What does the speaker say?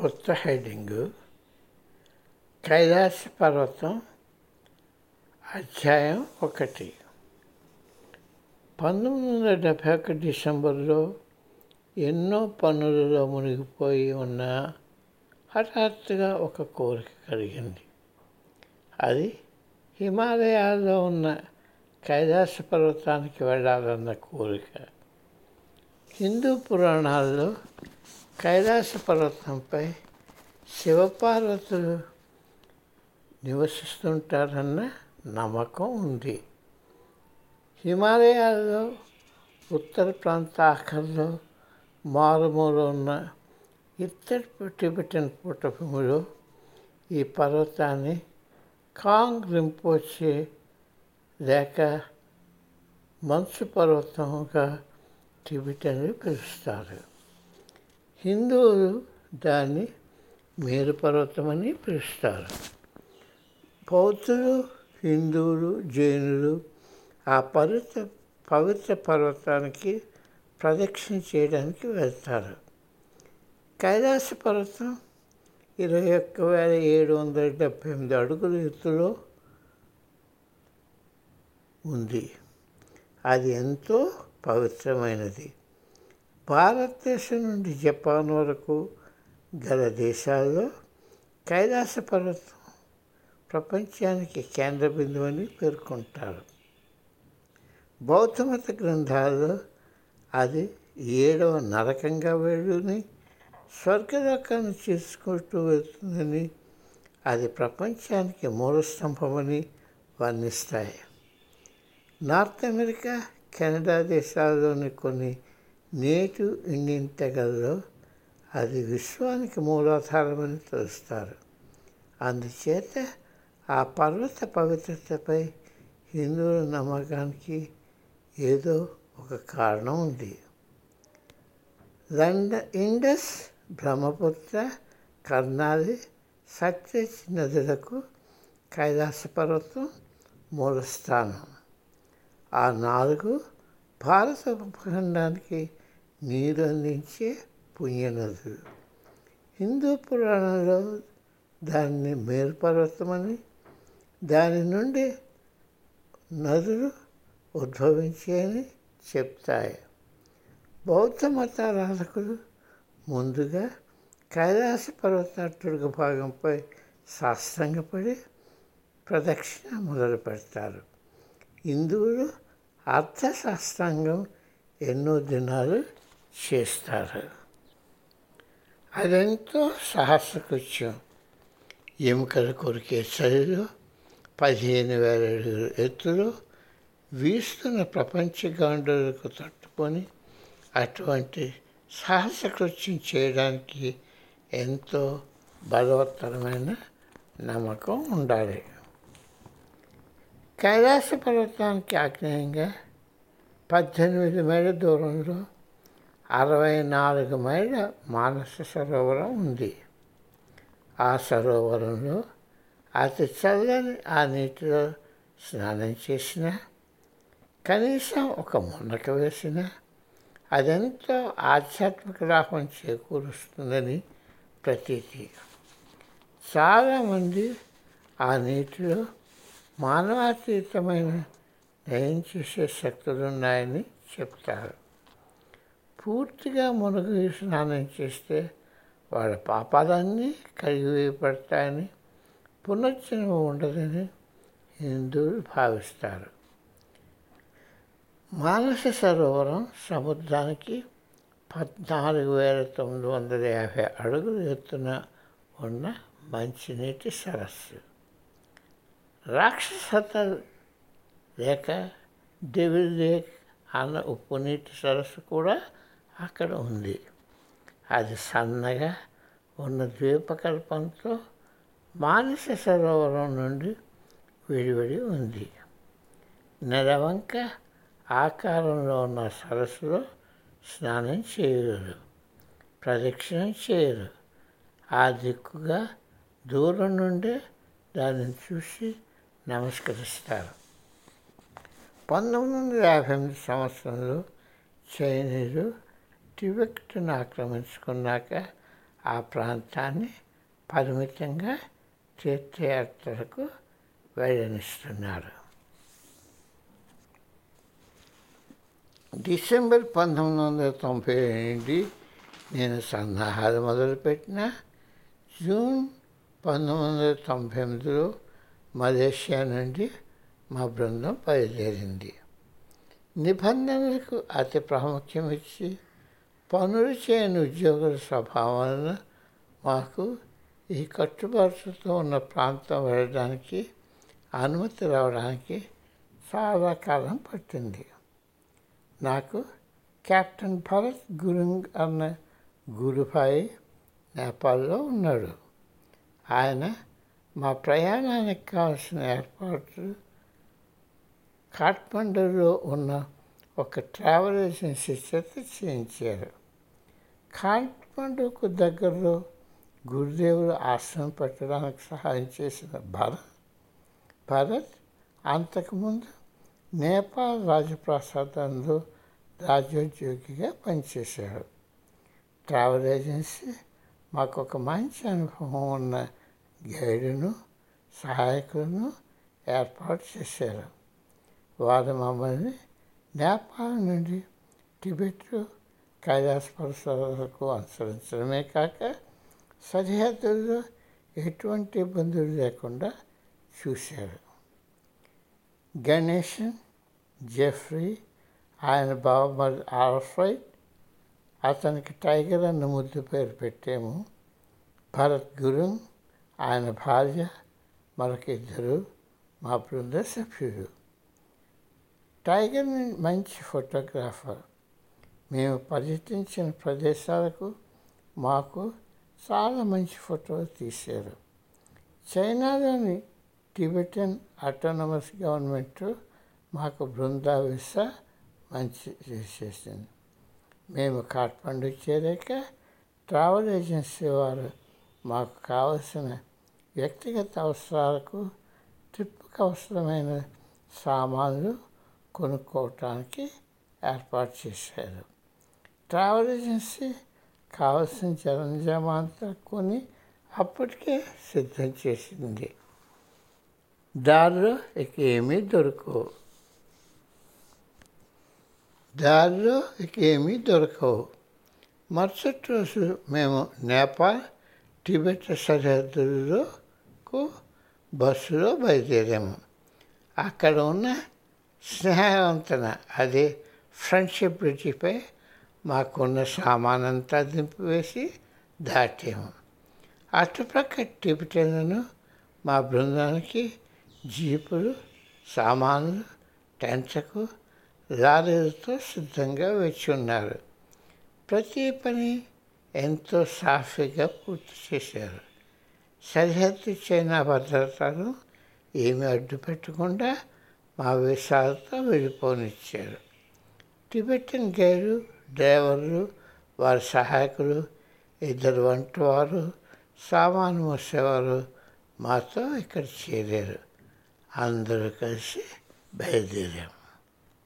కొత్త హెడ్డింగు కైలాస పర్వతం అధ్యాయం ఒకటి. పంతొమ్మిది వందల డెబ్భై ఒకటి డిసెంబర్లో ఎన్నో పనులలో మునిగిపోయి ఉన్న హఠాత్తుగా ఒక కోరిక కలిగింది. అది హిమాలయాల్లో ఉన్న కైలాస పర్వతానికి వెళ్ళాలన్న కోరిక. హిందూ పురాణాల్లో కైలాస పర్వతంపై శివపార్వతులు నివసిస్తుంటారన్న నమ్మకం ఉంది. హిమాలయాల్లో ఉత్తర ప్రాంత ఆఖరిలో మారుమూల ఉన్న ఇత్తడి టిబెటన్ పుట్టభూమిలో ఈ పర్వతాన్ని కాంగ్ రింపోచే లేక మంచు పర్వతంగా టిబెటన్లు పిలుస్తారు. హిందువులు దాన్ని మేరుపర్వతమని పిలుస్తారు. బౌద్ధులు హిందువులు జైనులు ఆ పవిత్ర పవిత్ర పర్వతానికి ప్రదక్షిణ చేయడానికి వెళ్తారు. కైలాస పర్వతం ఇరవై ఒక్క వేల ఏడు వందల డెబ్భై ఎనిమిది అడుగుల ఎత్తులో ఉంది. అది ఎంతో పవిత్రమైనది. భారతదేశం నుండి జపాన్ వరకు గల దేశాల్లో కైలాస పర్వతం ప్రపంచానికి కేంద్ర బిందువు అని పేర్కొంటారు. బౌద్ధమత గ్రంథాల్లో అది ఏడవ నరకంగా వెళ్ళుని స్వర్గలోకాన్ని చేసుకుంటూ వెళ్తుందని అది ప్రపంచానికి మూలస్తంభమని వర్ణిస్తాయి. నార్త్ అమెరికా కెనడా దేశాల్లోని కొన్ని నేటు ఇండియన్ తెగల్లో అది విశ్వానికి మూలాధారమని తెలుస్తారు. అందుచేత ఆ పర్వత పవిత్రతపై హిందువుల నమ్మకానికి ఏదో ఒక కారణం ఉంది. లండ ఇండస్ బ్రహ్మపుత్ర కర్ణాలి సత్యజ్ నదులకు కైలాస పర్వతం మూలస్థానం. ఆ నాలుగు భారత ఉపఖండానికి నీరు అందించే పుణ్యనదులు హిందూ పురాణంలో దాన్ని మేరుపర్వతమని దాని నుండి నదులు ఉద్భవించాయని చెప్తాయి. బౌద్ధ మతారాధకులు ముందుగా కైలాస పర్వతాటుడుగు భాగంపై సాష్టంగపడి ప్రదక్షిణ మొదలు పెడతారు. హిందువులు అర్థశాస్త్రాంగం ఎన్నో దినాలు చేస్తారు. అదెంతో సాహసకృత్యం. ఎముకలు కొరికే చలిలో పదిహేను వేల అడుగుల ఎత్తులో వీస్తున్న ప్రపంచ గాండులకు తట్టుకొని అటువంటి సాహసకృత్యం చేయడానికి ఎంతో బలవత్తరమైన నమ్మకం ఉండాలి. కైలాస పర్వతానికి ఆగ్నేయంగా పద్దెనిమిది మైళ్ళ దూరంలో అరవై నాలుగు మైళ్ళ మానస సరోవరం ఉంది. ఆ సరోవరంలో అతి చల్లని ఆ నీటిలో స్నానం చేసిన కనీసం ఒక మునక వేసిన అదెంతో ఆధ్యాత్మిక లాభం చేకూరుస్తుందని ప్రతీతి. చాలామంది ఆ నీటిలో మానవాతీతమైన నయం చేసే శక్తులు ఉన్నాయని చెప్తారు. పూర్తిగా మునుగు స్నానం చేస్తే వాళ్ళ పాపాలన్నీ పడతాయని పునర్జన్మ ఉండదని హిందువులు భావిస్తారు. మానస సరోవరం సముద్రానికి పద్నాలుగు వేల తొమ్మిది వందల యాభై అడుగుల ఎత్తున ఉన్న మంచినీటి సరస్సు. రాక్షసత లేక డెవిల్ లేక్ అన్న ఉప్పు నీటి సరస్సు కూడా అక్కడ ఉంది. అది సన్నగా ఉన్న ద్వీపకల్పంతో మానస సరోవరం నుండి విడివడి ఉంది. నెలవంక ఆకారంలో ఉన్న సరస్సులో స్నానం చేయరు ప్రదక్షిణం చేయరు. ఆ దిక్కుగా దూరం నుండే దానిని చూసి నమస్కరిస్తారు. పంతొమ్మిది వందల యాభై ఎనిమిది సంవత్సరంలో చైనీయులు టిబెట్ను ఆక్రమించుకున్నాక ఆ ప్రాంతాన్ని పరిమితంగా తీర్థయాత్రలకు వెళ్ళనిస్తున్నారు. డిసెంబర్ పంతొమ్మిది వందల తొంభై నుండి నేను సన్నాహాలు మొదలుపెట్టిన. జూన్ పంతొమ్మిది వందల తొంభై ఎనిమిదిలో మలేషియా నుండి మా బృందం బయలుదేరింది. నిబంధనలకు అతి ప్రాముఖ్యం ఇచ్చి పనులు చేయని ఉద్యోగుల స్వభావాలను మాకు ఈ కట్టుబాటుతో ఉన్న ప్రాంతం వెళ్ళడానికి అనుమతి రావడానికి చాలా కాలం పట్టింది. నాకు కెప్టెన్ భరత్ గురుంగ్ అన్న గురుభాయి నేపాల్లో ఉన్నాడు. ఆయన మా ప్రయాణానికి కావాల్సిన ఏర్పాట్లు కాఠ్మండూలో ఉన్న ఒక ట్రావెల్ ఏజెన్సీ చేత చేయించారు. కాఠ్మండూకు దగ్గరలో గురుదేవుడు ఆశ్రమం పెట్టడానికి సహాయం చేసిన భరత్ భరత్ అంతకుముందు నేపాల్ రాజప్రసాదంలో రాజోద్యోగిగా పనిచేశాడు. ట్రావెల్ ఏజెన్సీ మాకు ఒక మంచి అనుభవం ఉన్న గైడును సహాయకులను ఏర్పాటు చేశారు. వారు మమ్మల్ని నేపాల్ నుండి టిబెట్ కైలాస అనుసరించడమే కాక సరిహద్దుల్లో ఎటువంటి ఇబ్బందులు లేకుండా చూశారు. గణేషన్ జెఫ్రీ ఆయన బావమరి ఆల్ఫ్రైడ్ అతనికి టైగర్ అన్న ముద్దు పేరు పెట్టాము భరత్ గురు ఆయన భార్య మరొక ఇద్దరు మా బృంద సభ్యుడు టైగర్ మంచి ఫోటోగ్రాఫర్. మేము పర్యటించిన ప్రదేశాలకు మాకు చాలా మంచి ఫోటోలు తీశారు. చైనాలోని టిబెటన్ ఆటోనమస్ గవర్నమెంట్ మాకు బృందా విసా మంచి చేసేసింది మేము కాఠ్మండు చేరాక ట్రావెల్ ఏజెన్సీ వారు మాకు కావలసిన వ్యక్తిగత అవసరాలకు ట్రిప్కి అవసరమైన సామాన్లు కొనుక్కోవటానికి ఏర్పాటు చేశారు. ట్రావెల్ ఏజెన్సీ కావలసిన జనంజామంతా కొని అప్పటికే సిద్ధం చేసింది. దారిలో ఇక ఏమీ దొరకవు. దారిలో ఇక ఏమీ దొరకవు. మరుసటి రోజు మేము నేపాల్ టిబెట్ సరిహద్దులకు బస్సులో బయలుదేరాము. అక్కడ ఉన్న స్నేహవంతన. అదే ఫ్రెండ్షిప్ బ్రిడ్జిపై మాకున్న సామానంతా దింపివేసి దాటాము. అటుపక్క టిబెటన్లను మా బృందానికి జీపులు సామాన్లు టెంచకు లారీలతో సిద్ధంగా వచ్చి ఉన్నారు ప్రతి పని ఎంతో సాఫీగా పూర్తి చేశారు. సరిహద్దు చైనా భద్రతను ఏమి అడ్డు పెట్టకుండా మా వీసాలతో వెళ్ళిపోనిచ్చారు. టిబెటన్ గైరు డ్రైవర్లు వారి సహాయకులు ఇద్దరు వంటవారు సామాను మోసేవారు మాతో ఇక్కడ చేరారు. అందరూ కలిసి బయలుదేరాము.